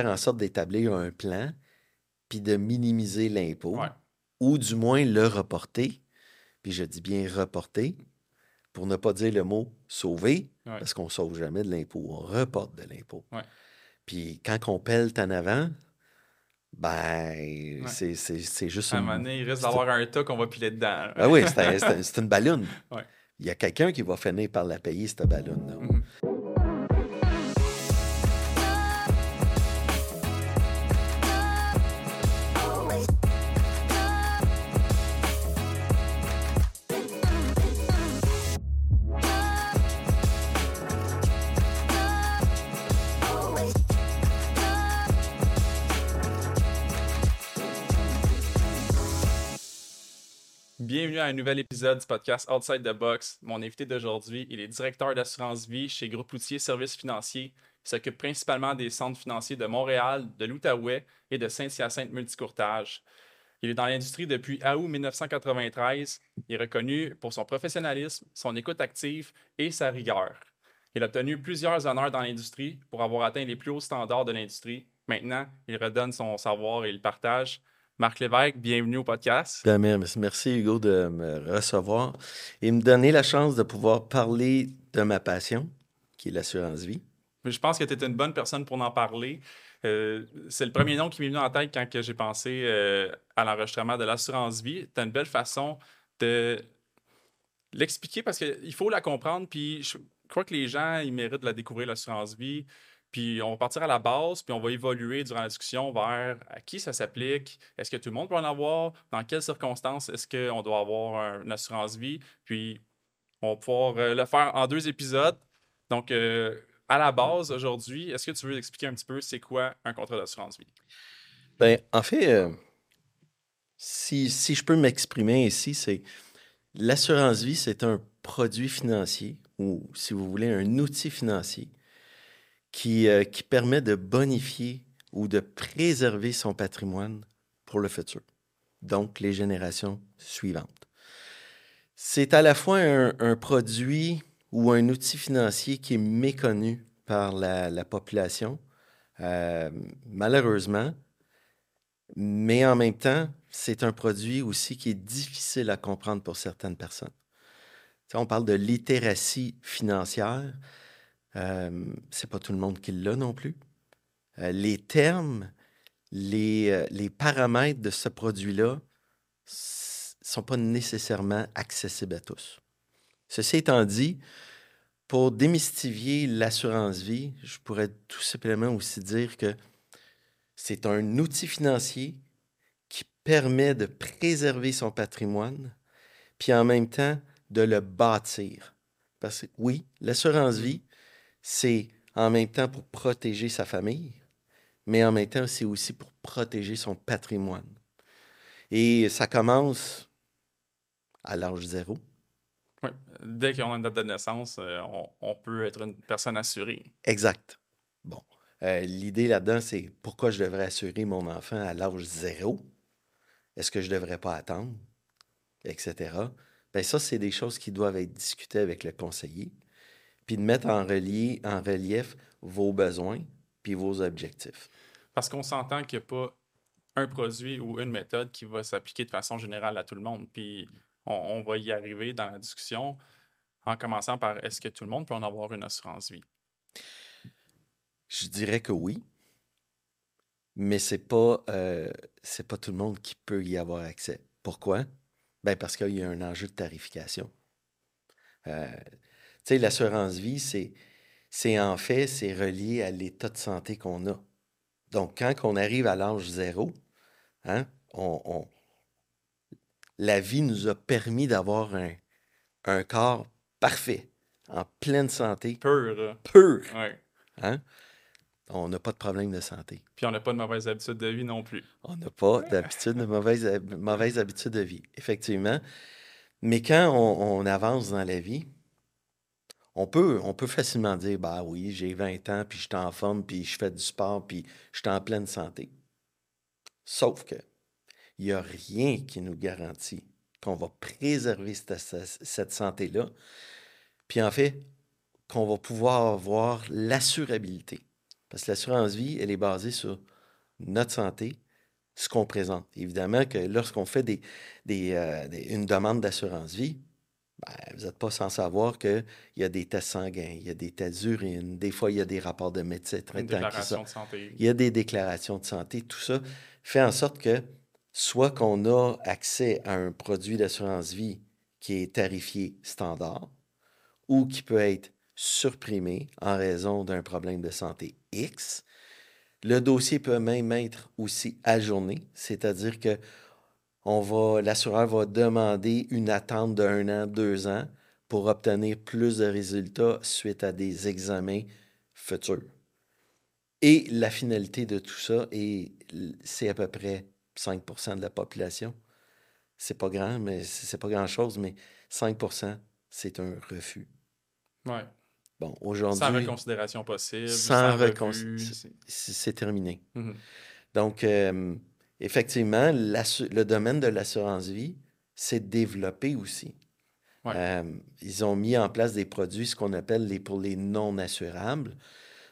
faire en sorte d'établir un plan, puis de minimiser l'impôt, Ouais. ou du moins le reporter. Puis je dis bien reporter, pour ne pas dire le mot sauver, Ouais. parce qu'on ne sauve jamais de l'impôt, on reporte de l'impôt. Ouais. Puis quand on pèle en avant, ben, c'est- c'est c'est juste À un moment donné, il risque d'avoir un tas qu'on va piler dedans. Ah oui, c'est un- c'est un- c'est une ballonne. Il y a quelqu'un qui va finir par la payer, cette ballonne-là. Mhm. Un nouvel épisode du podcast Outside the Box. Mon invité d'aujourd'hui, il est directeur d'assurance vie chez Groupe Loutier Services Financiers. Il s'occupe principalement des centres financiers de Montréal, de l'Outaouais et de Saint-Hyacinthe Multicourtage. Il est dans l'industrie depuis août 1993. Il est reconnu pour son professionnalisme, son écoute active et sa rigueur. Il a obtenu plusieurs honneurs dans l'industrie pour avoir atteint les plus hauts standards de l'industrie. Maintenant, il redonne son savoir et le partage. Marc Lévesque, bienvenue au podcast. Mer- merci Hugo de me recevoir et me donner la chance de pouvoir parler de ma passion, qui est l'assurance vie. Je pense que tu es une bonne personne pour en parler. Euh, c'est le premier nom qui m'est venu en tête quand j'ai pensé euh, à l'enregistrement de l'assurance vie. Tu as une belle façon de l'expliquer parce qu'il faut la comprendre. Puis je crois que les gens, ils méritent de la découvrir, l'assurance vie. Puis on va partir à la base, puis on va évoluer durant la discussion vers à qui ça s'applique, est-ce que tout le monde peut en avoir, dans quelles circonstances est-ce qu'on doit avoir un- une assurance vie. Puis on va pouvoir euh, le faire en deux épisodes. Donc, euh, à la base, aujourd'hui, est-ce que tu veux expliquer un petit peu c'est quoi un contrat d'assurance vie? Ben, en fait, euh, si, si je peux m'exprimer ici, c'est l'assurance vie, c'est un produit financier ou, si vous voulez, un outil financier qui, euh, qui permet de bonifier ou de préserver son patrimoine pour le futur, donc les générations suivantes. C'est à la fois un, produit ou un outil financier qui est méconnu par la, la population, euh, malheureusement, mais en même temps, c'est un produit aussi qui est difficile à comprendre pour certaines personnes. On parle de littératie financière. Euh, c'est pas tout le monde qui l'a non plus. Euh, les termes, les, euh, les paramètres de ce produit-là s- sont pas nécessairement accessibles à tous. Ceci étant dit, pour démystifier l'assurance vie, je pourrais tout simplement aussi dire que c'est un outil financier qui permet de préserver son patrimoine, puis en même temps de le bâtir. Parce que oui, l'assurance vie, c'est en même temps pour protéger sa famille, mais en même temps, c'est aussi pour protéger son patrimoine. Et ça commence à l'âge zéro. Oui. Dès qu'on a une date de naissance, euh, on, on peut être une personne assurée. Exact. Bon. Euh, L'idée là-dedans, c'est pourquoi je devrais assurer mon enfant à l'âge zéro? Est-ce que je ne devrais pas attendre? Etc. Bien, ça, c'est des choses qui doivent être discutées avec le conseiller, puis de mettre en, relier, en relief vos besoins puis vos objectifs. Parce qu'on s'entend qu'il n'y a pas un produit ou une méthode qui va s'appliquer de façon générale à tout le monde. Puis on, on va y arriver dans la discussion en commençant par est-ce que tout le monde peut en avoir une assurance vie? Je dirais que oui, mais c'est pas, euh, pas tout le monde qui peut y avoir accès. Pourquoi? Ben parce qu'il y a un enjeu de tarification. Euh, sais, l'assurance vie, c'est, c'est en fait, c'est relié à l'état de santé qu'on a. Donc, quand on arrive à l'âge zéro, hein, on, on- la vie nous a permis d'avoir un, un corps parfait, en pleine santé, Pur. pur. Ouais. Hein? On n'a pas de problème de santé. Puis on n'a pas de mauvaise habitude de vie non plus. On n'a pas d'habitude, de mauvaise, hab- mauvaise habitude de vie, effectivement. Mais quand on, on avance dans la vie, on peut, facilement dire, bah oui, j'ai 20 ans, puis je suis en forme, puis je fais du sport, puis je suis en pleine santé. Sauf que il n'y a rien qui nous garantit qu'on va préserver cette, santé-là, puis en fait, qu'on va pouvoir avoir l'assurabilité Parce que l'assurance vie, elle est basée sur notre santé, ce qu'on présente. Évidemment que lorsqu'on fait euh, une demande d'assurance vie, ben, vous n'êtes pas sans savoir qu'il y a des tests sanguins, il y a des tests d'urine, des fois il y a des rapports de médecins traitants. de santé. Il y a des déclarations de santé. Tout ça fait en sorte que soit qu'on a accès à un produit d'assurance vie qui est tarifié standard ou qui peut être supprimé en raison d'un problème de santé X. Le dossier peut même être aussi ajourné, c'est-à-dire que on va, l'assureur va demander une attente d'un an, deux ans pour obtenir plus de résultats suite à des examens futurs. Et la finalité de tout ça, et c'est à peu près 5% de la population. C'est pas grand, mais c'est pas grand-chose, mais 5% c'est un refus. Ouais. Bon, aujourd'hui. Sans reconsidération possible. Sans, reconsidération. C'est terminé. Mm-hmm. Donc, euh, effectivement, le domaine de l'assurance vie s'est développé aussi. Euh, ils ont mis en place des produits, ce qu'on appelle les, pour les non assurables.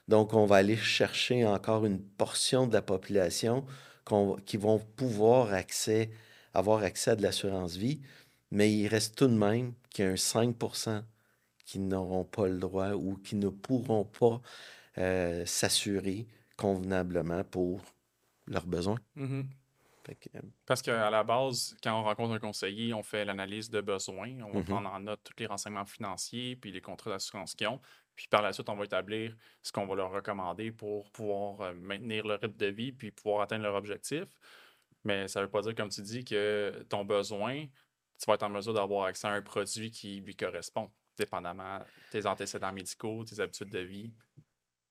Donc, on va aller chercher encore une portion de la population qui vont pouvoir accès, avoir accès à de l'assurance vie, mais il reste tout de même qu'il y a un 5% qui n'auront pas le droit ou qui ne pourront pas euh, s'assurer convenablement pour leurs besoins. Mm-hmm. Parce qu'à la base, quand on rencontre un conseiller, on fait l'analyse de besoins. On va mm-hmm. prendre en note tous les renseignements financiers puis les contrats d'assurance qu'ils ont. Puis par la suite, on va établir ce qu'on va leur recommander pour pouvoir euh, maintenir le rythme de vie puis pouvoir atteindre leur objectif. Mais ça ne veut pas dire, comme tu dis, que ton besoin, tu vas être en mesure d'avoir accès à un produit qui lui correspond dépendamment tes antécédents médicaux, tes habitudes de vie.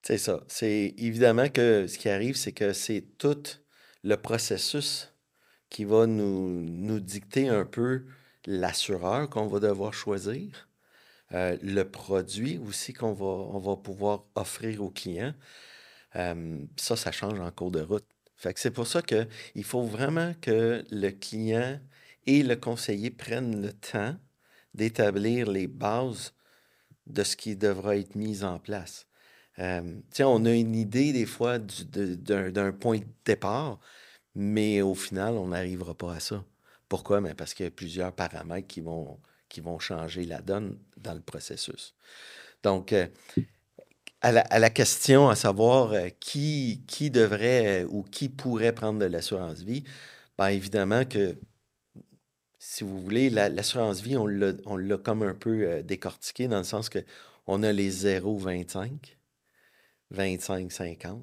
C'est ça. C'est évidemment que ce qui arrive, c'est que c'est tout le processus qui va nous, dicter un peu l'assureur qu'on va devoir choisir, euh, le produit aussi qu'on va, pouvoir offrir aux clients. Euh, ça, ça change en cours de route. C'est pour ça qu'il faut vraiment que le client et le conseiller prennent le temps d'établir les bases de ce qui devra être mis en place. Euh, on a une idée des fois d'un point de départ, mais au final, on n'arrivera pas à ça. Pourquoi? Mais parce qu'il y a plusieurs paramètres qui vont, changer la donne dans le processus. Donc, euh, à, la, question à savoir euh, qui, devrait ou qui pourrait prendre de l'assurance vie, bien évidemment que si vous voulez, l'assurance vie, on l'a comme un peu décortiqué dans le sens que on a les 0-25, 25-50,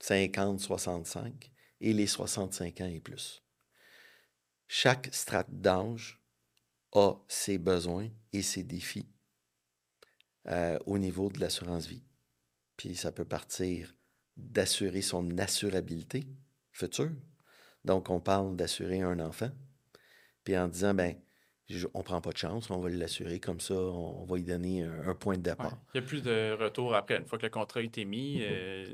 50-65 et les 65 ans et plus. Chaque strate d'âge a ses besoins et ses défis euh, au niveau de l'assurance vie. Puis ça peut partir d'assurer son assurabilité future. Donc, on parle d'assurer un enfant, puis en disant, ben, on ne prend pas de chance, on va l'assurer comme ça, on, va lui donner un, point de départ. Il n'y a plus de retour après. Une fois que le contrat a été mis, euh,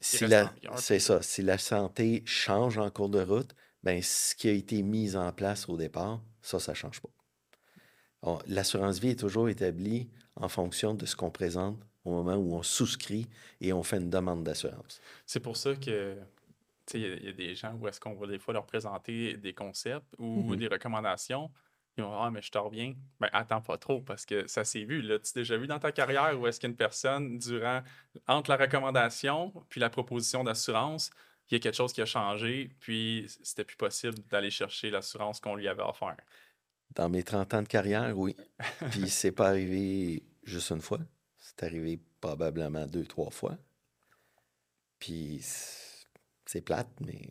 c'est ça. Si la santé change en cours de route, ben, ce qui a été mis en place au départ, ça, ça ne change pas. L'assurance vie est toujours établie en fonction de ce qu'on présente au moment où on souscrit et on fait une demande d'assurance. C'est pour ça que il y, a des gens où est-ce qu'on va des fois leur présenter des concepts ou mm-hmm. des recommandations. Ils vont Ah, mais je te reviens. Ben, attends pas trop parce que ça s'est vu. Tu as déjà vu dans ta carrière où est-ce qu'une personne, durant, entre la recommandation puis la proposition d'assurance, il y a quelque chose qui a changé, puis c'était plus possible d'aller chercher l'assurance qu'on lui avait offert? Dans mes 30 ans de carrière, oui. puis c'est pas arrivé juste une fois. C'est arrivé probablement deux, trois fois. Puis c'est plate, mais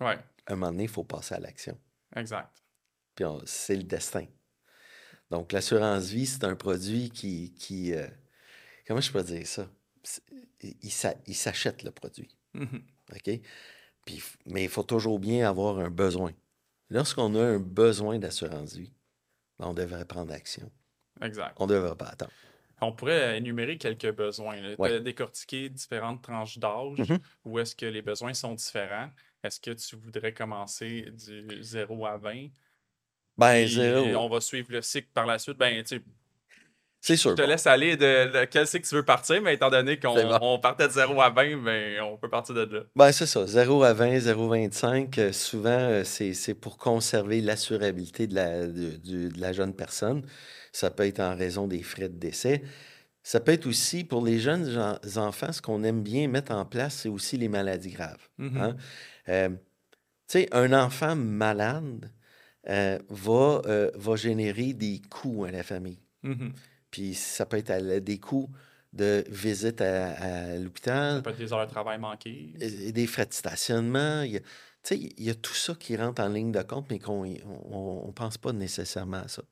ouais. à un moment donné, il faut passer à l'action. Exact. Puis c'est le destin. Donc, l'assurance vie, c'est un produit qui. qui euh, comment je peux dire ça? Il, s'achète le produit. Mm-hmm. OK? Puis, mais il faut toujours bien avoir un besoin. Lorsqu'on a un besoin d'assurance vie, ben, on devrait prendre action. Exact. On ne devrait pas attendre. On pourrait énumérer quelques besoins, décortiquer différentes tranches d'âge mm-hmm. où est-ce que les besoins sont différents. Est-ce que tu voudrais commencer du 0 à 20? Ben, 0. On va suivre le cycle par la suite. Ben, C'est sûr. Je te bon. laisse aller de, de quel que tu veux partir, mais étant donné qu'on bon. partait de 0 à 20, ben, on peut partir de là. Ben, c'est ça. 0 à 20, 0,25, euh, souvent, euh, c'est pour conserver l'assurabilité de la, de, de la jeune personne. Ça peut être en raison des frais de décès. Ça peut être aussi pour les jeunes enfants, ce qu'on aime bien mettre en place, c'est aussi les maladies graves. Mhm. hein. Euh, tu sais, un enfant malade euh, va, euh, va générer des coûts à la famille. Mhm. Puis ça peut être à des coûts de visite à, à l'hôpital, Ça peut être des heures de travail manquées. des frais de stationnement. Il y a, tu sais, il y a tout ça qui rentre en ligne de compte, mais qu'on on, on pense pas nécessairement à ça.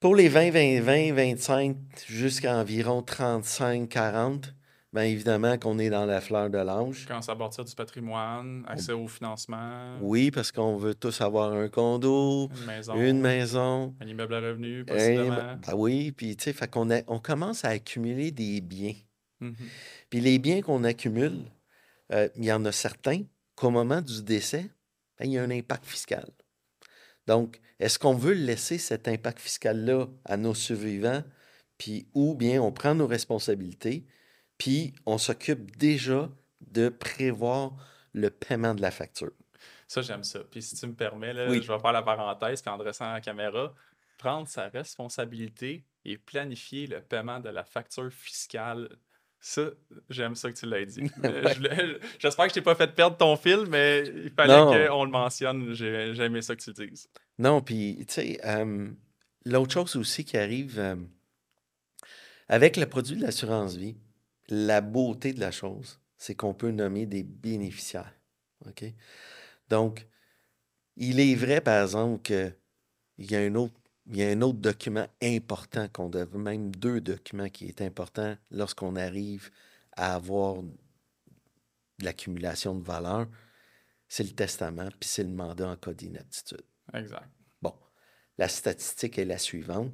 Pour les 20, 20, 20, 25 jusqu'à environ 35, 40, bien évidemment qu'on est dans la fleur de l'âge. Quand ça bâtir du patrimoine, accès au financement, Oui, parce qu'on veut tous avoir un condo, une maison, une maison. un immeuble à revenu, un- possiblement. ben oui, puis tu sais, qu'on a- on commence à accumuler des biens. Mhm. Puis les biens qu'on accumule, euh, il y en a certains qu'au moment du décès, ben, il y a un impact fiscal. Donc, est-ce qu'on veut laisser cet impact fiscal-là à nos survivants, puis ou bien on prend nos responsabilités, puis on s'occupe déjà de prévoir le paiement de la facture. Ça, j'aime ça. Puis si tu me permets, là, Oui. je vais faire la parenthèse, puis en dressant la caméra, prendre sa responsabilité et planifier le paiement de la facture fiscale. Ça, j'aime ça que tu l'as dit. Euh, J'espère que je t'ai pas fait perdre ton fil, mais il fallait qu'on le mentionne. J'ai j'ai aimé ça que tu le dises. Non, puis, tu sais, euh, l'autre chose aussi qui arrive euh, avec le produit de l'assurance vie, la beauté de la chose, c'est qu'on peut nommer des bénéficiaires. OK? Donc, il est vrai, par exemple, qu'il y a un autre. Il y a un autre document important qu'on doit, même deux documents qui est important lorsqu'on arrive à avoir de l'accumulation de valeur, c'est le testament, puis c'est le mandat en cas d'inaptitude. Exact. Bon, la statistique est la suivante.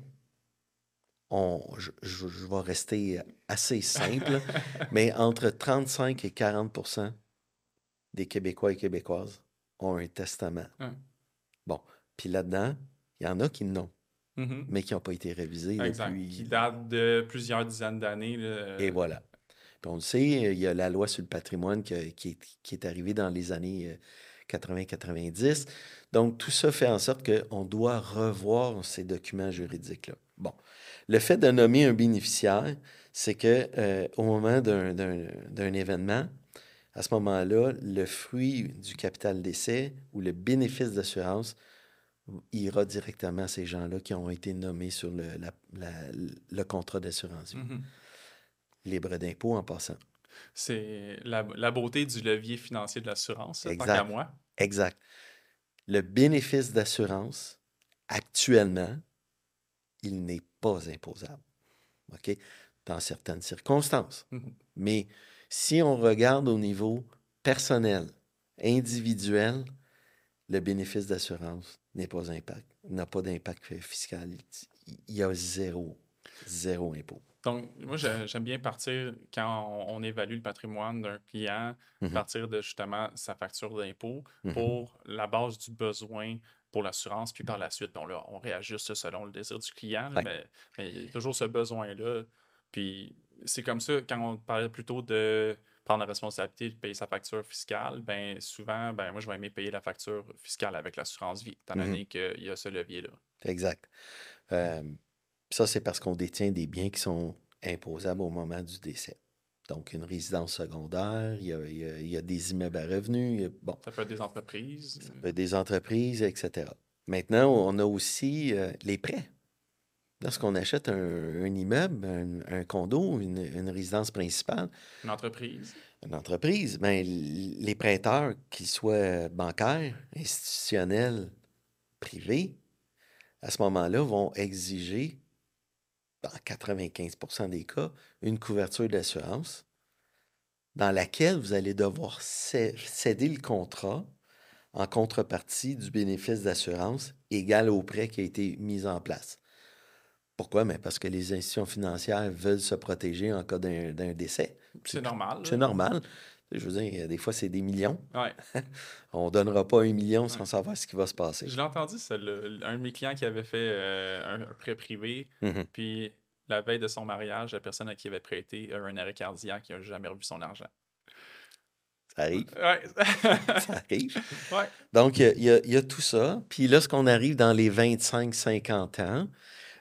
On, je, je- je vais rester assez simple, mais entre 35 et 40% des Québécois et Québécoises ont un testament. Bon, puis là-dedans, il y en a qui n'ont, Mhm. mais qui n'ont pas été révisés Exact. depuis. Qui date de plusieurs dizaines d'années. Et voilà. Puis on le sait, il y a la loi sur le patrimoine qui, est, qui est arrivée dans les années euh, 80-90. Donc, tout ça fait en sorte qu'on doit revoir ces documents juridiques-là. Bon. Le fait de nommer un bénéficiaire, c'est que euh, au moment d'un- événement, à ce moment-là, le fruit du capital d'essai ou le bénéfice d'assurance ira directement à ces gens-là qui ont été nommés sur le, la- la- le contrat d'assurance Mhm. libre d'impôt en passant. C'est la, la beauté du levier financier de l'assurance, tant qu'à moi. Exact. Le bénéfice d'assurance, actuellement, il n'est pas imposable. OK? Dans certaines circonstances. Mhm. Mais si on regarde au niveau personnel, individuel, le bénéfice d'assurance n'est pas impact, n'a pas d'impact fiscal. Il- y a zéro, zéro impôt. Donc, moi, j'ai- j'aime bien partir quand on, on évalue le patrimoine d'un client, Mhm. partir de justement sa facture d'impôt Mhm. pour la base du besoin pour l'assurance, puis par la suite, bon, là, on réajuste selon le désir du client, Ouais. mais, mais il y a toujours ce besoin-là. Puis c'est comme ça, quand on parlait plutôt de prendre la responsabilité de payer sa facture fiscale, ben souvent, ben moi, je vais aimer payer la facture fiscale avec l'assurance vie, étant Mhm. donné qu'il y a ce levier-là. Exact. Euh, ça, c'est parce qu'on détient des biens qui sont imposables au moment du décès. Donc, une résidence secondaire, il y a, il y a- il y a des immeubles à revenus, a- bon, Ça peut être des entreprises. euh, des entreprises, etc. Maintenant, on a aussi euh, les prêts. Lorsqu'on achète un, un immeuble, un, un condo, une, une résidence principale, Une entreprise. une entreprise, ben, les prêteurs, qu'ils soient bancaires, institutionnels, privés, à ce moment-là, vont exiger, dans 95% des cas, une couverture d'assurance dans laquelle vous allez devoir cé- céder le contrat en contrepartie du bénéfice d'assurance égal au prêt qui a été mis en place. Pourquoi? Mais parce que les institutions financières veulent se protéger en cas d'un décès. C'est normal. C'est normal. Je veux dire, des fois, c'est des millions. Ouais. On ne donnera pas un million sans Ouais. savoir ce qui va se passer. Je l'ai entendu, ça, le- un de mes clients qui avait fait euh, un prêt privé, Mhm. puis la veille de son mariage, la personne à qui il avait prêté a eu un arrêt cardiaque, il n'a jamais revu son argent. Ça arrive. Ouais. Ça arrive. ouais. Donc, y y, il y a tout ça. Puis lorsqu'on arrive dans les 25-50 ans,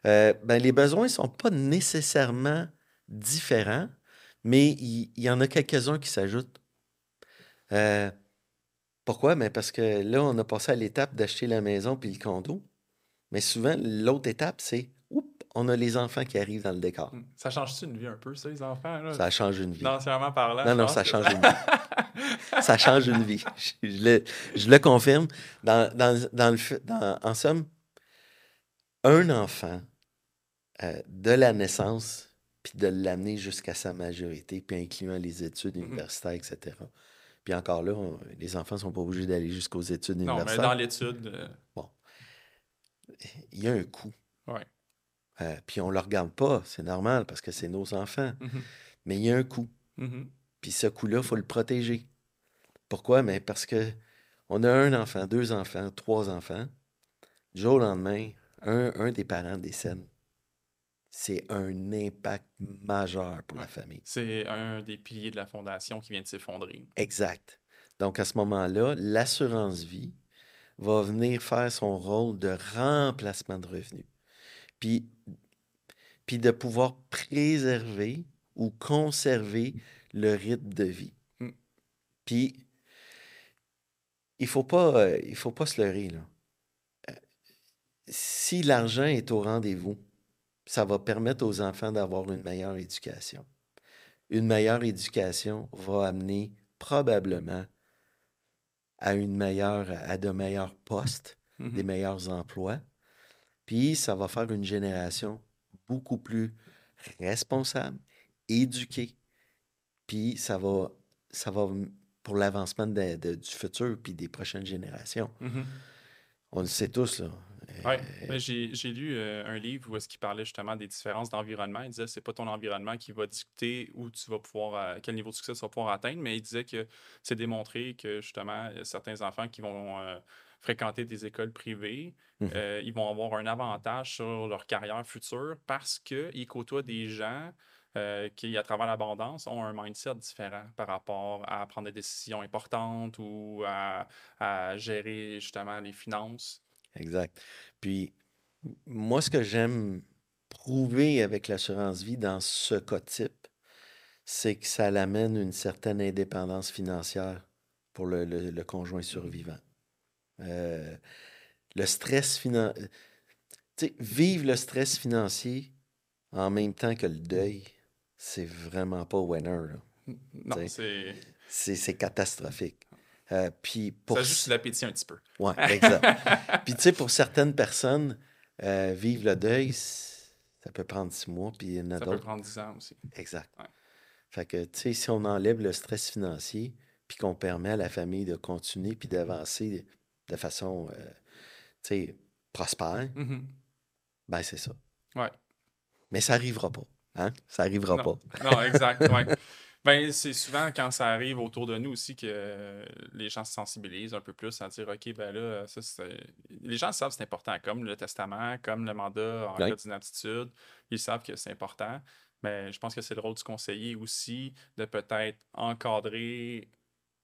euh, ben, les besoins ne sont pas nécessairement différents, mais il, il y en a quelques-uns qui s'ajoutent. Euh, pourquoi? Ben, parce que là, on a passé à l'étape d'acheter la maison puis le condo. Mais souvent, l'autre étape, c'est on a les enfants qui arrivent dans le décor. Ça change-tu une vie un peu, ça, les enfants? Là? Ça change une vie. Financièrement parlant. Non, non, ça change une vie. ça change une vie. Je, je le, je le confirme. Dans, dans- dans le, fait- dans- en somme, un enfant, euh, de la naissance, puis de l'amener jusqu'à sa majorité, puis incluant les études Mhm. universitaires, etc. Puis encore là, on- les enfants ne sont pas obligés d'aller jusqu'aux études Non, mais universitaires. dans l'étude, euh, Il y a un coût. Ouais. Euh, puis on ne le regarde pas, c'est normal, parce que c'est nos enfants. mhm, Mais il y a un coût. mhm. Puis ce coup-là, il faut le protéger. Pourquoi? Mais parce que on a un enfant, deux enfants, trois enfants. Du jour au lendemain, un, un des parents décède. C'est un impact majeur pour la famille. c'est un des piliers de la fondation qui vient de s'effondrer. Exact. Donc à ce moment-là, l'assurance vie va venir faire son rôle de remplacement de revenus. Puis, puis de pouvoir préserver ou conserver le rythme de vie. Mm. Puis, il faut pas, euh, il faut pas se leurrer, là. Euh, Si l'argent est au rendez-vous, ça va permettre aux enfants d'avoir une meilleure éducation. Une meilleure éducation va amener probablement à une meilleure, à de meilleurs postes, Mhm. des meilleurs emplois. Puis ça va faire une génération beaucoup plus responsable, éduquée. Puis ça va, ça va pour l'avancement du futur puis des prochaines générations. Mhm. On le sait tous, là. Euh, mais j'ai j'ai lu euh, un livre où est-ce qu'il parlait justement des différences d'environnement. Il disait que c'est pas ton environnement qui va dicter où tu vas pouvoir, euh, quel niveau de succès tu vas pouvoir atteindre, mais il disait que c'est démontré que justement certains enfants qui vont euh, fréquenter des écoles privées, euh, ils vont avoir un avantage sur leur carrière future parce qu'ils côtoient des gens euh, qui, à travers l'abondance, ont un mindset différent par rapport à prendre des décisions importantes ou à, à gérer justement les finances. Exact. Puis, moi, ce que j'aime prouver avec l'assurance vie dans ce cas type, c'est que ça l'amène une certaine indépendance financière pour le, le- le conjoint survivant. Euh, le stress financier. vivre le stress financier en même temps que le deuil, c'est vraiment pas winner. là. Non, c'est catastrophique. Euh, puis pour Ça juste l'appétit un petit peu. Ouais, exact. puis tu sais, pour certaines personnes, euh, vivre le deuil, ça peut prendre six mois, puis il y en a Ça peut d'autres. prendre 10 ans aussi. Exact. Ouais. Fait que, tu sais, si on enlève le stress financier, puis qu'on permet à la famille de continuer, puis d'avancer de façon, euh, tu sais, prospère, Mhm. ben c'est ça. Ouais. Mais ça n'arrivera pas. Hein? Ça n'arrivera pas. Non, exact. ouais. Ben, c'est souvent quand ça arrive autour de nous aussi que euh, les gens se sensibilisent un peu plus à dire OK, ben là, ça, c'est. Les gens savent que c'est important, comme le testament, comme le mandat en Ouais. cas d'inaptitude. Ils savent que c'est important. Mais je pense que c'est le rôle du conseiller aussi de peut-être encadrer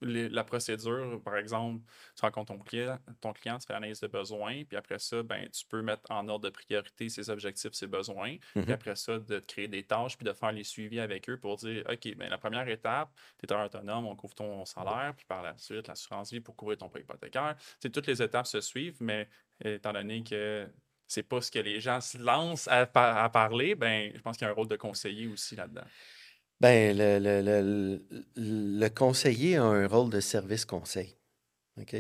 les- la procédure. Par exemple, tu rencontres ton client, ton client, tu fais l'analyse de besoins, puis après ça, ben, tu peux mettre en ordre de priorité ses objectifs, ses besoins. Puis Mhm. après ça, de te créer des tâches, puis de faire les suivis avec eux pour dire, OK, ben, la première étape, tu es autonome, on couvre ton salaire, puis par la suite, l'assurance vie pour couvrir ton prêt hypothécaire. Toutes les étapes se suivent, mais étant donné que c'est pas ce que les gens se lancent à, par- à parler, ben, je pense qu'il y a un rôle de conseiller aussi là-dedans. Ben, le, le- le- le- le conseiller a un rôle de service conseil. OK?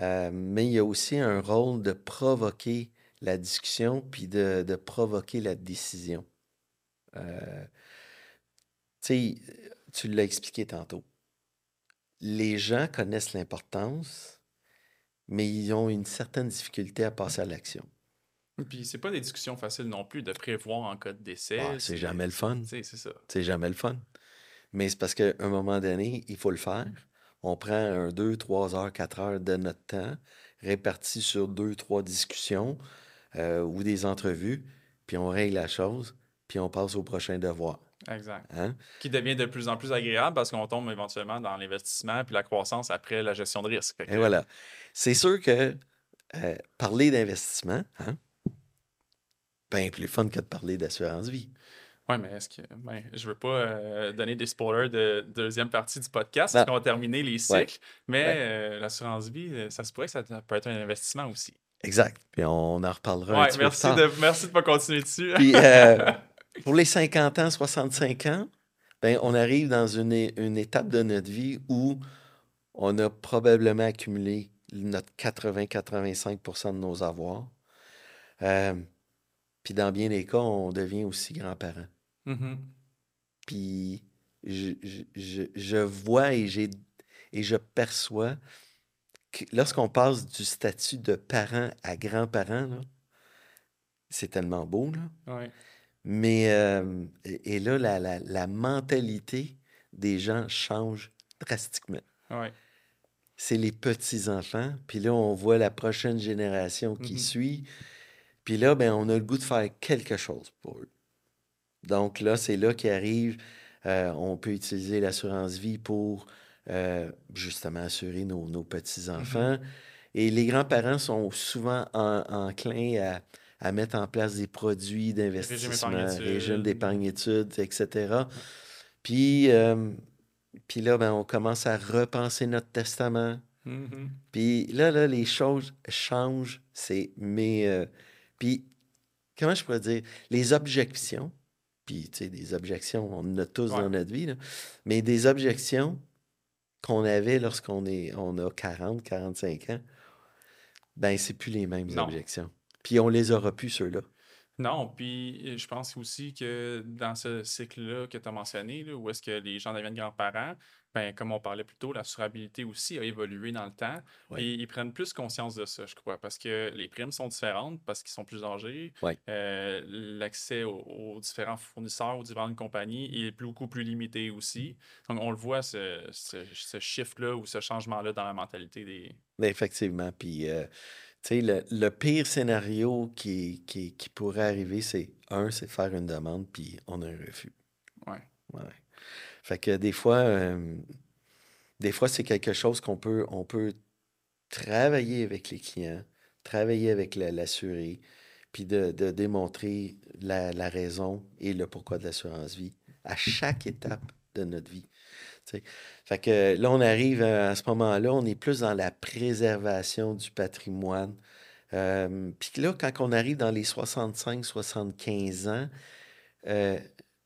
Euh, mais il y a aussi un rôle de provoquer la discussion puis de, de provoquer la décision. Euh, tu l'as expliqué tantôt. Les gens connaissent l'importance, mais ils ont une certaine difficulté à passer à l'action. Puis c'est pas des discussions faciles non plus de prévoir en cas de décès. Ah, c'est jamais le fun. C'est ça. C'est jamais le fun. Mais c'est parce qu'à un moment donné, il faut le faire. On prend un 2, 3 heures, 4 heures de notre temps, réparti sur deux, trois discussions euh, ou des entrevues, puis on règle la chose, puis on passe au prochain devoir. Exact. Hein? Qui devient de plus en plus agréable parce qu'on tombe éventuellement dans l'investissement puis la croissance après la gestion de risque. Et voilà. C'est sûr que euh, parler d'investissement, hein, ben plus fun que de parler d'assurance vie. Ouais, mais est-ce que. Ben, je veux pas euh, donner des spoilers de deuxième partie du podcast, parce qu'on va terminer les Ouais. cycles. Mais Ouais. euh, l'assurance vie, euh, ça se pourrait que ça peut être un investissement aussi. Exact. Puis on en reparlera un petit peu merci tard. de, merci de pas continuer dessus. Puis euh, pour les 50 ans, 65 ans, ben, on arrive dans une, une étape de notre vie où on a probablement accumulé notre 80-85% de nos avoirs. Puis dans bien des cas, on devient aussi grand-parent. Mhm. Puis je, je- je- je vois et, j'ai, et je perçois que lorsqu'on passe du statut de parent à grand-parent, c'est tellement beau, là. Ouais. Mais euh, et, et là, la, la- la mentalité des gens change drastiquement. Ouais. C'est les petits-enfants, puis là, on voit la prochaine génération qui Mhm. suit. Puis là, ben, on a le goût de faire quelque chose pour eux. Donc là, c'est là qu'arrive, euh, on peut utiliser l'assurance vie pour euh, justement assurer nos, nos petits-enfants. Et les grands-parents sont souvent en- enclins à, à mettre en place des produits d'investissement, régime d'épargne-études, etc. Puis, euh, puis là, ben, on commence à repenser notre testament. Mhm. Puis là, là, les choses changent. C'est euh, puis comment je pourrais dire les objections. Puis tu sais des objections, on en a tous Ouais. dans notre vie là, mais des objections qu'on avait lorsqu'on est on a 40, 45 ans. Ben c'est plus les mêmes Non. objections. Puis on les aura plus ceux-là. Non, puis euh, je pense aussi que dans ce cycle-là que tu as mentionné, là, où est-ce que les gens deviennent grands-parents, ben, comme on parlait plus tôt, l'assurabilité aussi a évolué dans le temps. Ouais. Et ils prennent plus conscience de ça, je crois, parce que les primes sont différentes, parce qu'ils sont plus âgés. Ouais. Euh, L'accès aux, aux différents fournisseurs, aux différentes compagnies est beaucoup plus limité aussi. Donc, on le voit, ce, ce, ce shift-là ou ce changement-là dans la mentalité des. Ben, effectivement. Puis euh, tu sais le, le pire scénario qui, qui, qui pourrait arriver, c'est un, c'est faire une demande puis on a un refus. Ouais. Ouais. Fait que des fois, fois, c'est quelque chose qu'on peut, on peut travailler avec les clients, travailler avec la- l'assuré, puis de, de démontrer la, la raison et le pourquoi de l'assurance vie à chaque étape de notre vie. Fait que là, on arrive à, ce moment-là, on est plus dans la préservation du patrimoine. Puis là, quand on arrive dans les 65-75 ans, euh,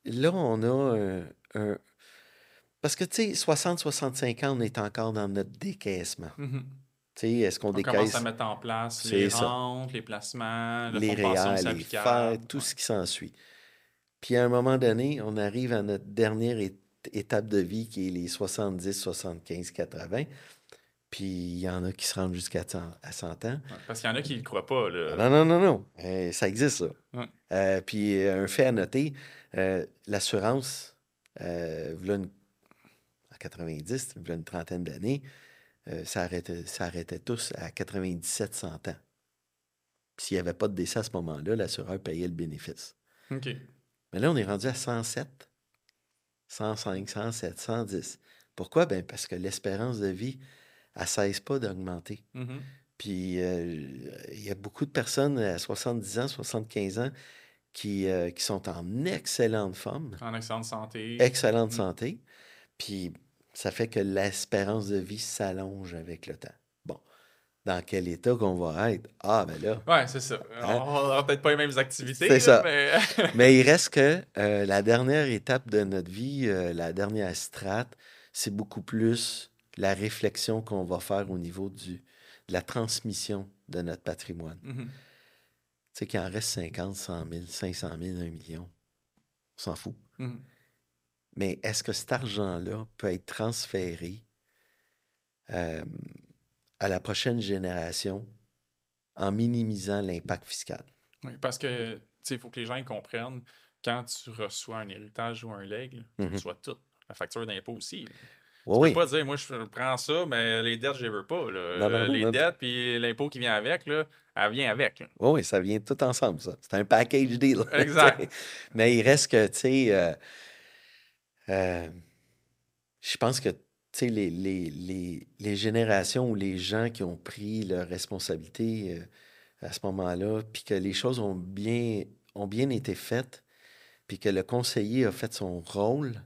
là, on a un- parce que, tu sais, 60-65 ans, on est encore dans notre décaissement. Mm-hmm. Tu sais, est-ce qu'on décaisse... On commence à mettre en place les rentes, les placements, le les réels, les tout ce qui s'ensuit. Puis à un moment donné, on arrive à notre dernière étape de vie qui est les 70, 75, 80. Puis il y en a qui se rendent jusqu'à 100, ans. Parce qu'il y en a qui ne le croient pas. Là. Ah, non, non, non, non. Euh, ça existe, ça. Euh, puis euh, un fait à noter, l'assurance, voilà une 90, il y a une trentaine d'années, euh, ça, arrêtait, ça arrêtait tous à 97 100 ans. S'il n'y avait pas de décès à ce moment-là, l'assureur payait le bénéfice. Mais là, on est rendu à 107, 105, 107, 110. Pourquoi? Ben parce que l'espérance de vie, elle ne cesse pas d'augmenter. Mm-hmm. Puis, euh, il y a beaucoup de personnes à 70 ans, 75 ans qui, euh, qui sont en excellente forme. En excellente santé. Excellente mm-hmm. santé. Puis, ça fait que l'espérance de vie s'allonge avec le temps. Bon, dans quel état qu'on va être? Ah, ben là. Ouais, c'est ça. Hein? On n'aura peut-être pas les mêmes activités. C'est ça. Mais... Mais il reste que euh, la dernière étape de notre vie, euh, la dernière strate, c'est beaucoup plus la réflexion qu'on va faire au niveau du, de la transmission de notre patrimoine. Mhm. Tu sais qu'il en reste 50, 100 000, 500 000, 1 million. On s'en fout. Mhm. Mais est-ce que cet argent-là peut être transféré euh, à la prochaine génération en minimisant l'impact fiscal? Oui, parce que, tu sais, il faut que les gens comprennent, quand tu reçois un héritage ou un legs, tu Mhm. reçois tout. la facture d'impôt aussi. Oui, Tu oui. peux pas dire, moi, je prends ça, mais les dettes, je les veux pas. là. Non, non, les dettes, puis l'impôt qui vient avec, là, elle vient avec. là. Oui, oui, ça vient tout ensemble, ça. C'est un package deal. Exact. Mais il reste que, tu sais, euh, euh, je pense que, les, les, les, les générations ou les gens qui ont pris leurs responsabilités euh, à ce moment-là, puis que les choses ont bien, ont bien été faites, puis que le conseiller a fait son rôle,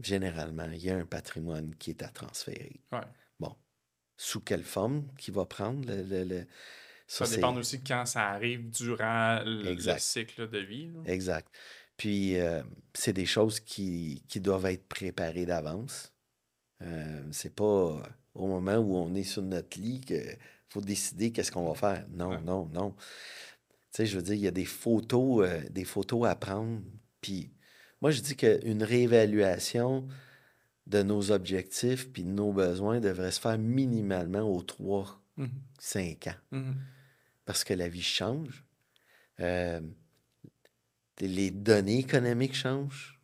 généralement, il y a un patrimoine qui est à transférer. Ouais. Bon. Sous quelle forme qu'il va prendre le. le- le- Ça, dépend aussi quand ça arrive durant le, cycle de vie. là. Exact. Puis, euh, c'est des choses qui, qui doivent être préparées d'avance. Euh, c'est pas au moment où on est sur notre lit qu'il faut décider qu'est-ce qu'on va faire. Non, Ouais. non, non. Tu sais, je veux dire, il y a des photos, euh, des photos à prendre. Puis, moi, je dis qu'une réévaluation de nos objectifs puis de nos besoins devrait se faire minimalement aux 3, Mhm. 5 ans Mhm. parce que la vie change. Euh, les données économiques changent.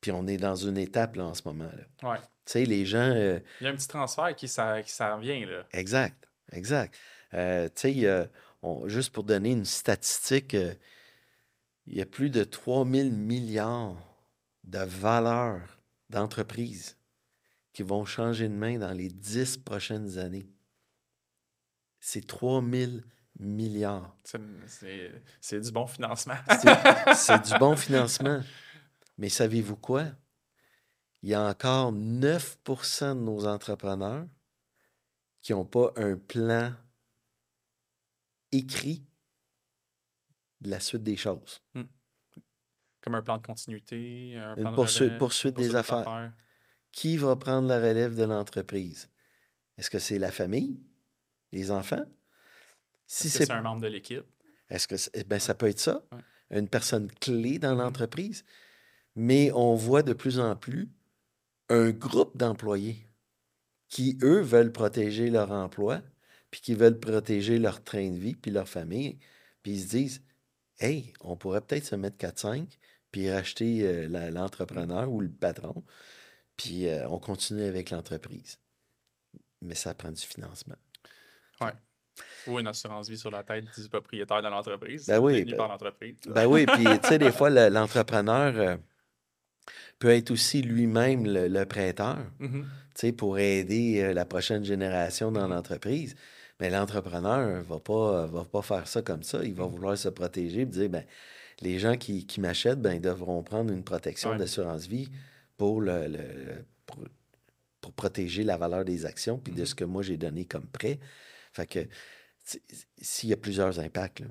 Puis on est dans une étape là, en ce moment-là. Ouais. Tu sais, les gens. euh, Il y a un petit transfert qui s'en vient. Là. exact, exact. Euh, tu sais, juste pour donner une statistique, euh, il y a plus de 3000 milliards de valeurs d'entreprises qui vont changer de main dans les 10 prochaines années. C'est 3000 milliards. C'est- du bon financement. C'est du bon financement. Mais savez-vous quoi? Il y a encore 9% de nos entrepreneurs qui n'ont pas un plan écrit de la suite des choses. Comme un plan de continuité, un Une plan de poursuite- relève, poursuite des affaires. Qui va prendre la relève de l'entreprise? Est-ce que c'est la famille? Les enfants? Si c'est un membre de l'équipe? Est-ce que c'est- eh ben, ça peut être ça? Ouais. Une personne clé dans Mhm. l'entreprise. Mais on voit de plus en plus un groupe d'employés qui, eux, veulent protéger leur emploi, puis qui veulent protéger leur train de vie, puis leur famille. Puis ils se disent Hey, on pourrait peut-être se mettre 4-5, puis racheter euh, l'entrepreneur ou le patron, puis euh, on continue avec l'entreprise. Mais ça prend du financement. Ou une assurance vie sur la tête du propriétaire de l'entreprise. Ben oui, ben- par l'entreprise. Ben oui, puis tu sais, des fois, le- l'entrepreneur euh, peut être aussi lui-même le, le prêteur, Mhm. tu sais, pour aider euh, la prochaine génération dans Mhm. l'entreprise. Mais l'entrepreneur va pas, va pas faire ça comme ça. Il va Mhm. vouloir se protéger et dire, ben, les gens qui, qui m'achètent, ben, ils devront prendre une protection Ouais. d'assurance vie pour, le, le- pour, pour protéger la valeur des actions puis de ce que moi j'ai donné comme prêt. Fait que, s'il y a plusieurs impacts, là.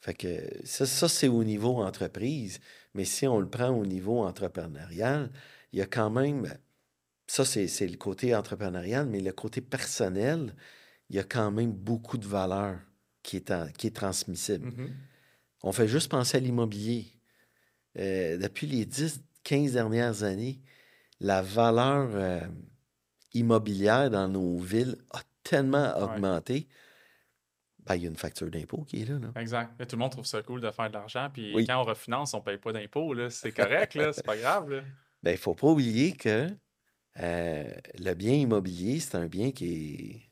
Fait que ça, ça, c'est au niveau entreprise, mais si on le prend au niveau entrepreneurial, il y a quand même, ça c'est c'est le côté entrepreneurial, mais le côté personnel, il y a quand même beaucoup de valeur qui est, en- qui est transmissible. Mhm. On fait juste penser à l'immobilier. Euh, depuis les 10, 15 dernières années, la valeur euh, immobilière dans nos villes a tellement augmenté. Il y a une facture d'impôt qui est là. là. Exact. Mais tout le monde trouve ça cool de faire de l'argent. Puis Oui. quand on refinance, on ne paye pas d'impôts. là. C'est correct, là. C'est pas grave. Là. Ben, il ne faut pas oublier que euh, le bien immobilier, c'est un bien qui est,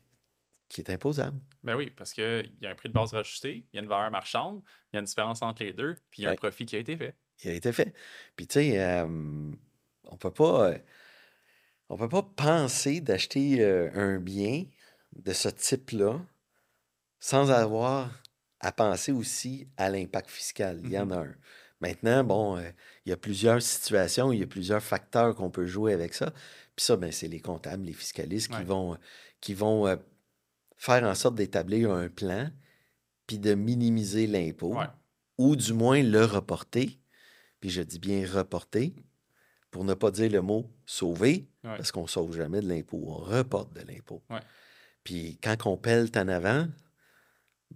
qui est imposable. Ben oui, parce qu'il y a un prix de base rajusté, il y a une valeur marchande, il y a une différence entre les deux, puis il y a un profit qui a été fait. Il a été fait. Puis, tu sais, euh, on peut pas. euh, on peut pas penser d'acheter euh, un bien de ce type-là sans avoir à penser aussi à l'impact fiscal. Il y en a un. Maintenant, bon, euh, il y a plusieurs situations, il y a plusieurs facteurs qu'on peut jouer avec ça. Puis ça, ben, c'est les comptables, les fiscalistes qui vont, qui vont euh, faire en sorte d'établir un plan puis de minimiser l'impôt Ouais. ou du moins le reporter. Puis je dis bien reporter pour ne pas dire le mot sauver Ouais. parce qu'on ne sauve jamais de l'impôt, on reporte de l'impôt. Puis quand on pèle en avant,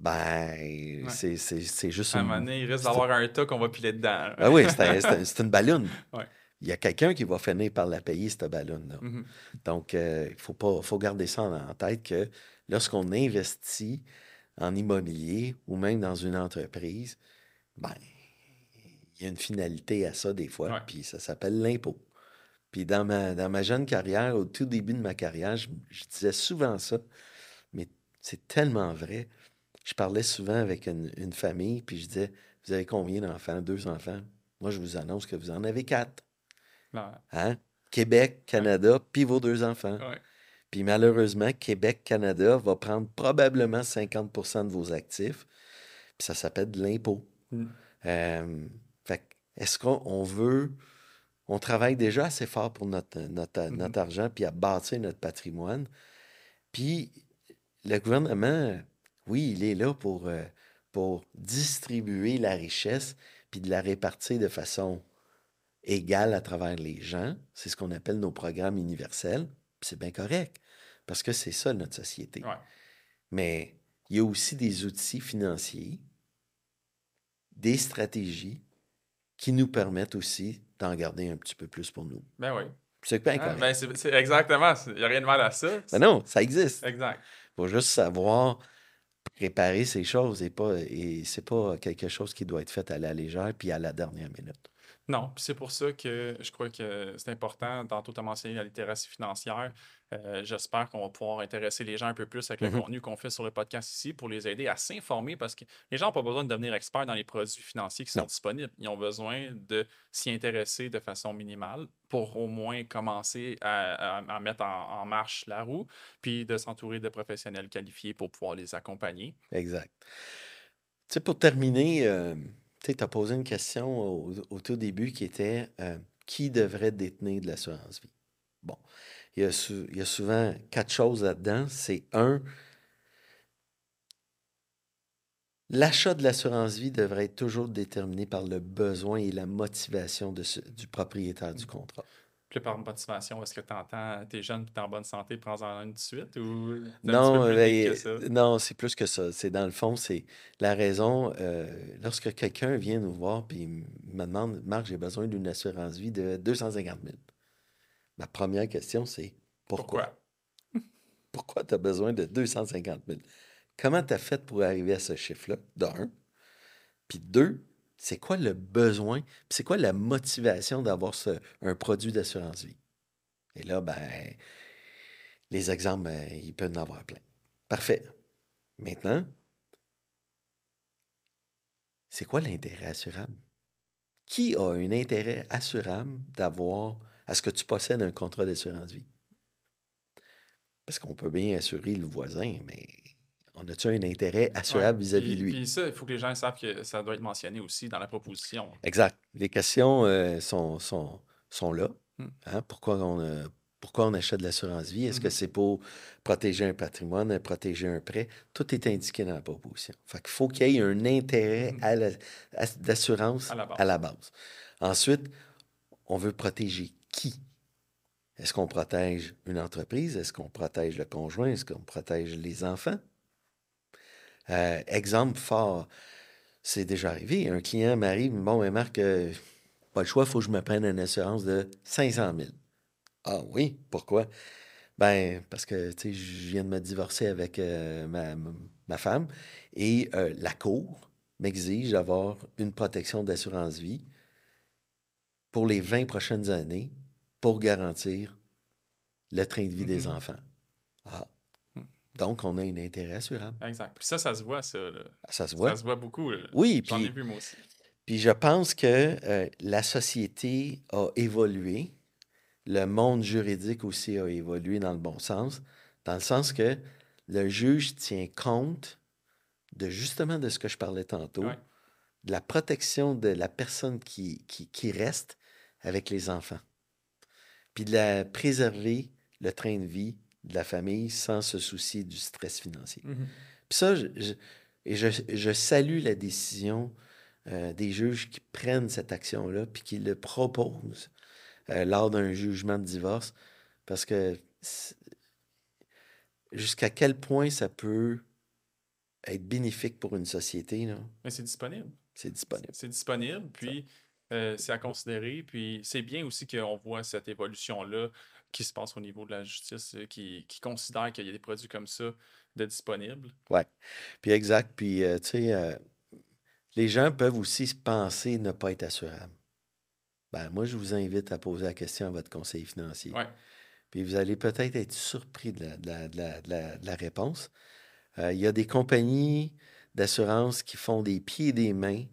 ben, c'est- juste À un une- moment donné, il risque d'avoir un tas qu'on va piler dedans. là. Ah oui, c'est un- c'est un- c'est une ballonne. Ouais. Il y a quelqu'un qui va finir par la payer, cette ballonne-là. Mhm. Donc, euh, il faut, pas, faut garder ça en, en tête que lorsqu'on investit en immobilier ou même dans une entreprise, ben, il y a une finalité à ça des fois, puis ça s'appelle l'impôt. Puis dans ma, dans ma jeune carrière, au tout début de ma carrière, je, je disais souvent ça, mais c'est tellement vrai. Je parlais souvent avec une, une famille, puis je disais, vous avez combien d'enfants? Deux enfants? Moi, je vous annonce que vous en avez quatre. Hein? Québec, Canada, puis vos deux enfants. Ouais. Puis malheureusement, Québec, Canada va prendre probablement 50% de vos actifs. Puis ça s'appelle de l'impôt. Mm. Euh, fait que, est-ce qu'on on veut. On travaille déjà assez fort pour notre, notre, Mhm. notre argent puis à bâtir notre patrimoine. Puis le gouvernement, oui, il est là pour, euh, pour distribuer la richesse puis de la répartir de façon égale à travers les gens. C'est ce qu'on appelle nos programmes universels. C'est bien correct parce que c'est ça notre société. Ouais. Mais il y a aussi des outils financiers, des stratégies qui nous permettent aussi d'en garder un petit peu plus pour nous. Ben oui. C'est bien Ah, ben c'est exactement. Il n'y a rien de mal à ça. Ben non, ça existe. Exact. Il faut juste savoir préparer ces choses et pas et c'est pas quelque chose qui doit être fait à la légère puis à la dernière minute. Non, c'est pour ça que je crois que c'est important. Tantôt, tu as mentionné la littératie financière. Euh, J'espère qu'on va pouvoir intéresser les gens un peu plus avec le Mhm. contenu qu'on fait sur le podcast ici pour les aider à s'informer parce que les gens n'ont pas besoin de devenir experts dans les produits financiers qui sont Non. disponibles. Ils ont besoin de s'y intéresser de façon minimale pour au moins commencer à, à- à mettre en, en marche la roue, puis de s'entourer de professionnels qualifiés pour pouvoir les accompagner. Exact. Tu sais, pour terminer, euh, tu as posé une question au, au tout début qui était euh, qui devrait détenir de l'assurance vie? Bon, il y, a il y a souvent quatre choses là-dedans. C'est un, l'achat de l'assurance vie devrait être toujours déterminé par le besoin et la motivation de ce- du propriétaire du contrat. Puis par motivation, est-ce que tu entends, t'es jeune, tu es en bonne santé, prends-en une de suite ou Non, ben, non, c'est plus que ça. C'est dans le fond, c'est la raison. euh, lorsque quelqu'un vient nous voir et me demande, Marc, j'ai besoin d'une assurance vie de 250 000. Ma première question, c'est pourquoi? Pourquoi? Tu as besoin de 250 000? Comment tu as fait pour arriver à ce chiffre-là? D'un. Puis deux, c'est quoi le besoin? Puis c'est quoi la motivation d'avoir ce- un produit d'assurance vie? Et là, ben, les exemples, ben, il peut en avoir plein. Parfait. Maintenant, c'est quoi l'intérêt assurable? Qui a un intérêt assurable d'avoir à ce que tu possèdes un contrat d'assurance vie? Parce qu'on peut bien assurer le voisin, mais on a-tu un intérêt assurable Ouais, vis-à-vis puis- de lui? Puis ça, il faut que les gens savent que ça doit être mentionné aussi dans la proposition. Exact. Les questions euh, sont, sont, sont là. Hmm. Hein? Pourquoi, on, euh, pourquoi on achète de l'assurance vie? Est-ce que Mhm. c'est pour protéger un patrimoine, protéger un prêt? Tout est indiqué dans la proposition. Fait qu'il faut qu'il y ait un intérêt Mhm. à à- d'assurance À à la base. Ensuite, on veut protéger qui? Est-ce qu'on protège une entreprise? Est-ce qu'on protège le conjoint? Est-ce qu'on protège les enfants? Euh, exemple fort, c'est déjà arrivé. Un client m'arrive, bon, mais Marc, euh, pas le choix, il faut que je me prenne une assurance de 500 000. Ah oui, pourquoi? Ben, parce que, tu sais, je viens de me divorcer avec euh, ma, femme et la Cour m'exige d'avoir une protection d'assurance vie pour les 20 prochaines années pour garantir le train de vie des Mhm. enfants. Ah. Hmm. Donc, on a un intérêt assurable. Exact. Puis ça, ça se voit, ça. là. Ça se voit. Ça se voit beaucoup. là. Oui, J'en ai puis vu, moi aussi. puis je pense que euh, la société a évolué, le monde juridique aussi a évolué dans le bon sens, dans le sens que le juge tient compte de justement de ce que je parlais tantôt, Ouais. de la protection de la personne qui, qui, qui reste avec les enfants, puis de la préserver le train de vie de la famille sans se soucier du stress financier. Mhm. Puis ça, je, je- et je, je salue la décision euh, des juges qui prennent cette action-là puis qui le proposent euh, lors d'un jugement de divorce parce que jusqu'à quel point ça peut être bénéfique pour une société, là, Mais c'est disponible. c'est disponible. C'est disponible, puis euh, c'est à considérer. Puis c'est bien aussi qu'on voit cette évolution-là qui se passe au niveau de la justice, euh, qui, qui considère qu'il y a des produits comme ça de disponibles. Ouais. Puis exact. Puis, euh, tu sais, euh, les gens peuvent aussi se penser ne pas être assurables. ben, moi, je vous invite à poser la question à votre conseiller financier. Ouais. Puis vous allez peut-être être surpris de la, de la- de la- de la- de la réponse. Il y a des compagnies d'assurance qui font des pieds et des mains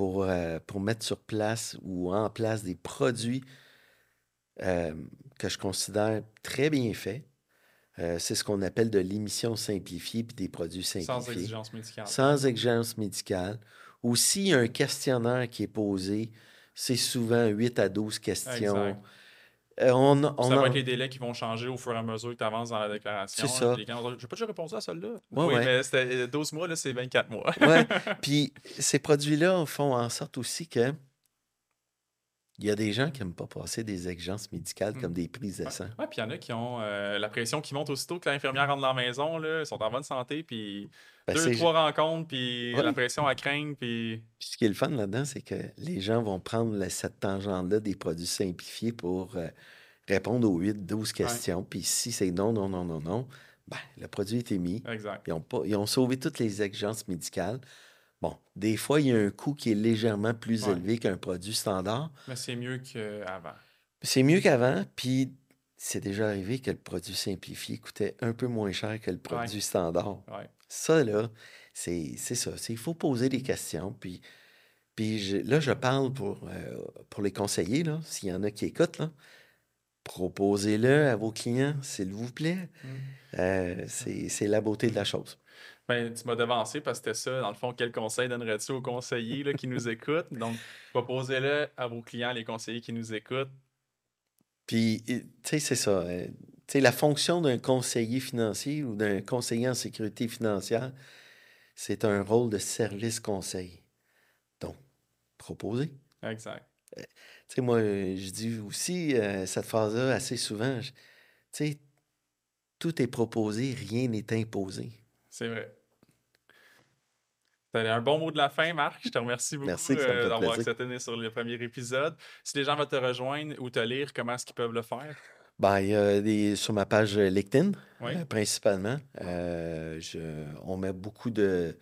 pour, euh, pour mettre sur place ou en place des produits euh, que je considère très bien faits. Euh, c'est ce qu'on appelle de l'émission simplifiée puis des produits Sans simplifiés. exigence médicale. Sans exigence médicale. Ou s'il y a un questionnaire qui est posé, c'est souvent 8 à 12 questions. Exact. Euh, on, ça va être les délais qui vont changer au fur et à mesure que tu avances dans la déclaration. C'est ça. J'ai pas déjà répondu à celle-là. Ouais, oui, ouais. mais c'était euh, 12 mois, là, c'est 24 mois. Ouais. Puis ces produits-là font en sorte aussi que il y a des gens qui n'aiment pas passer des exigences médicales Mm. comme des prises de sang. Ouais, puis il y en a qui ont euh, la pression qui monte aussitôt que l'infirmière rentre dans la maison, là, ils sont en bonne santé, puis Ben, deux, trois rencontres, puis Ouais. la pression à craindre, puis Puis ce qui est le fun là-dedans, c'est que les gens vont prendre la- cette tangente-là des produits simplifiés pour euh, répondre aux 8, 12 questions. Puis si c'est non, non, non, non, non, ben, le produit est émis. exact. Ils ont, pas, ils ont sauvé toutes les exigences médicales. Bon, des fois, il y a un coût qui est légèrement plus Ouais. élevé qu'un produit standard. Mais c'est mieux qu'avant. C'est mieux qu'avant, puis c'est déjà arrivé que le produit simplifié coûtait un peu moins cher que le produit standard. Ouais. Ça, là, c'est c'est ça. Il faut poser des questions. Puis, puis je- là, je parle pour, euh, pour les conseillers, là, s'il y en a qui écoutent. Là, proposez-le à vos clients, s'il vous plaît. Mm. Euh, c'est c'est la beauté de la chose. Ben, tu m'as devancé parce que c'était ça. Dans le fond, quel conseil donnerais-tu aux conseillers là, qui nous écoutent? Donc, proposez-le à vos clients, les conseillers qui nous écoutent. Puis, tu sais, c'est ça. euh, tu sais, la fonction d'un conseiller financier ou d'un conseiller en sécurité financière, c'est un rôle de service conseil. Donc, proposer. Exact. Tu sais, moi, euh, je dis aussi euh, cette phrase-là assez souvent. Tu sais, tout est proposé, rien n'est imposé. C'est vrai. C'était un bon mot de la fin, Marc. Je te remercie beaucoup euh, d'avoir accepté sur le premier épisode. Si les gens veulent te rejoindre ou te lire, comment est-ce qu'ils peuvent le faire? Ben, il y a des, sur ma page LinkedIn, Oui. euh, principalement. euh, je- on met beaucoup de,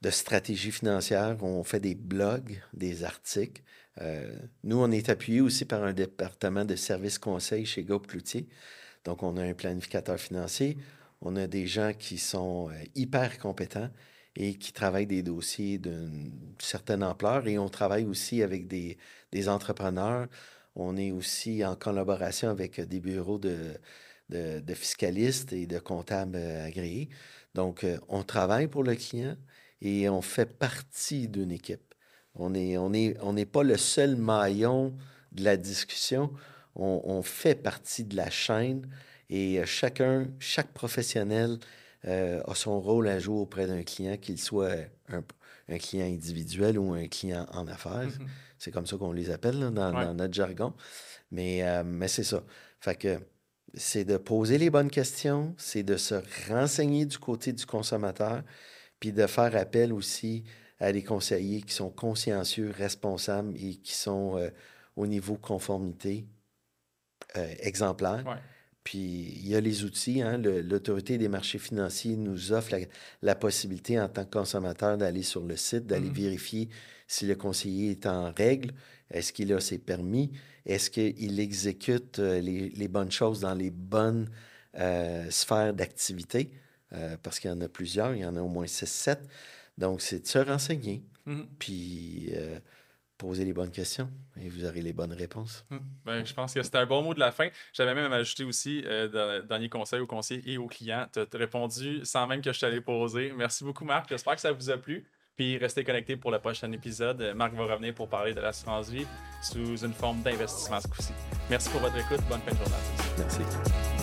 de stratégies financières. On fait des blogs, des articles. Euh, nous, on est appuyé aussi par un département de services conseil chez Groupe Cloutier. Donc, on a un planificateur financier. On a des gens qui sont euh, hyper compétents et qui travaillent des dossiers d'une certaine ampleur. Et on travaille aussi avec des, des entrepreneurs. On est aussi en collaboration avec des bureaux de, de, fiscalistes et de comptables euh, agréés. Donc, euh, on travaille pour le client et on fait partie d'une équipe. On n'est on est, on pas le seul maillon de la discussion. On, on fait partie de la chaîne et euh, chacun, chaque professionnel euh, a son rôle à jouer auprès d'un client, qu'il soit un, un client individuel ou un client en affaires. Mhm. C'est comme ça qu'on les appelle là, dans, Ouais. dans notre jargon. Mais, euh, mais c'est ça. Fait que c'est de poser les bonnes questions, c'est de se renseigner du côté du consommateur, puis de faire appel aussi à des conseillers qui sont consciencieux, responsables et qui sont euh, au niveau conformité euh, exemplaire. Ouais. Puis il y a les outils. hein, L'autorité des marchés financiers nous offre la, la possibilité en tant que consommateur d'aller sur le site, d'aller Mhm. vérifier si le conseiller est en règle, est-ce qu'il a ses permis, est-ce qu'il exécute euh, les, les bonnes choses dans les bonnes euh, sphères d'activité, euh, parce qu'il y en a plusieurs, il y en a au moins 6-7. Donc, c'est de se renseigner, Mhm. puis euh, poser les bonnes questions, et vous aurez les bonnes réponses. Mhm. Ben, je pense que c'était un bon mot de la fin. J'avais même ajouté aussi euh, dans le dernier conseil aux conseillers et aux clients. Tu as répondu sans même que je t'allais poser. Merci beaucoup, Marc. J'espère que ça vous a plu. Puis restez connectés pour le prochain épisode. Marc va revenir pour parler de l'assurance vie sous une forme d'investissement ce coup-ci. Merci pour votre écoute. Bonne fin de journée à tous. Merci.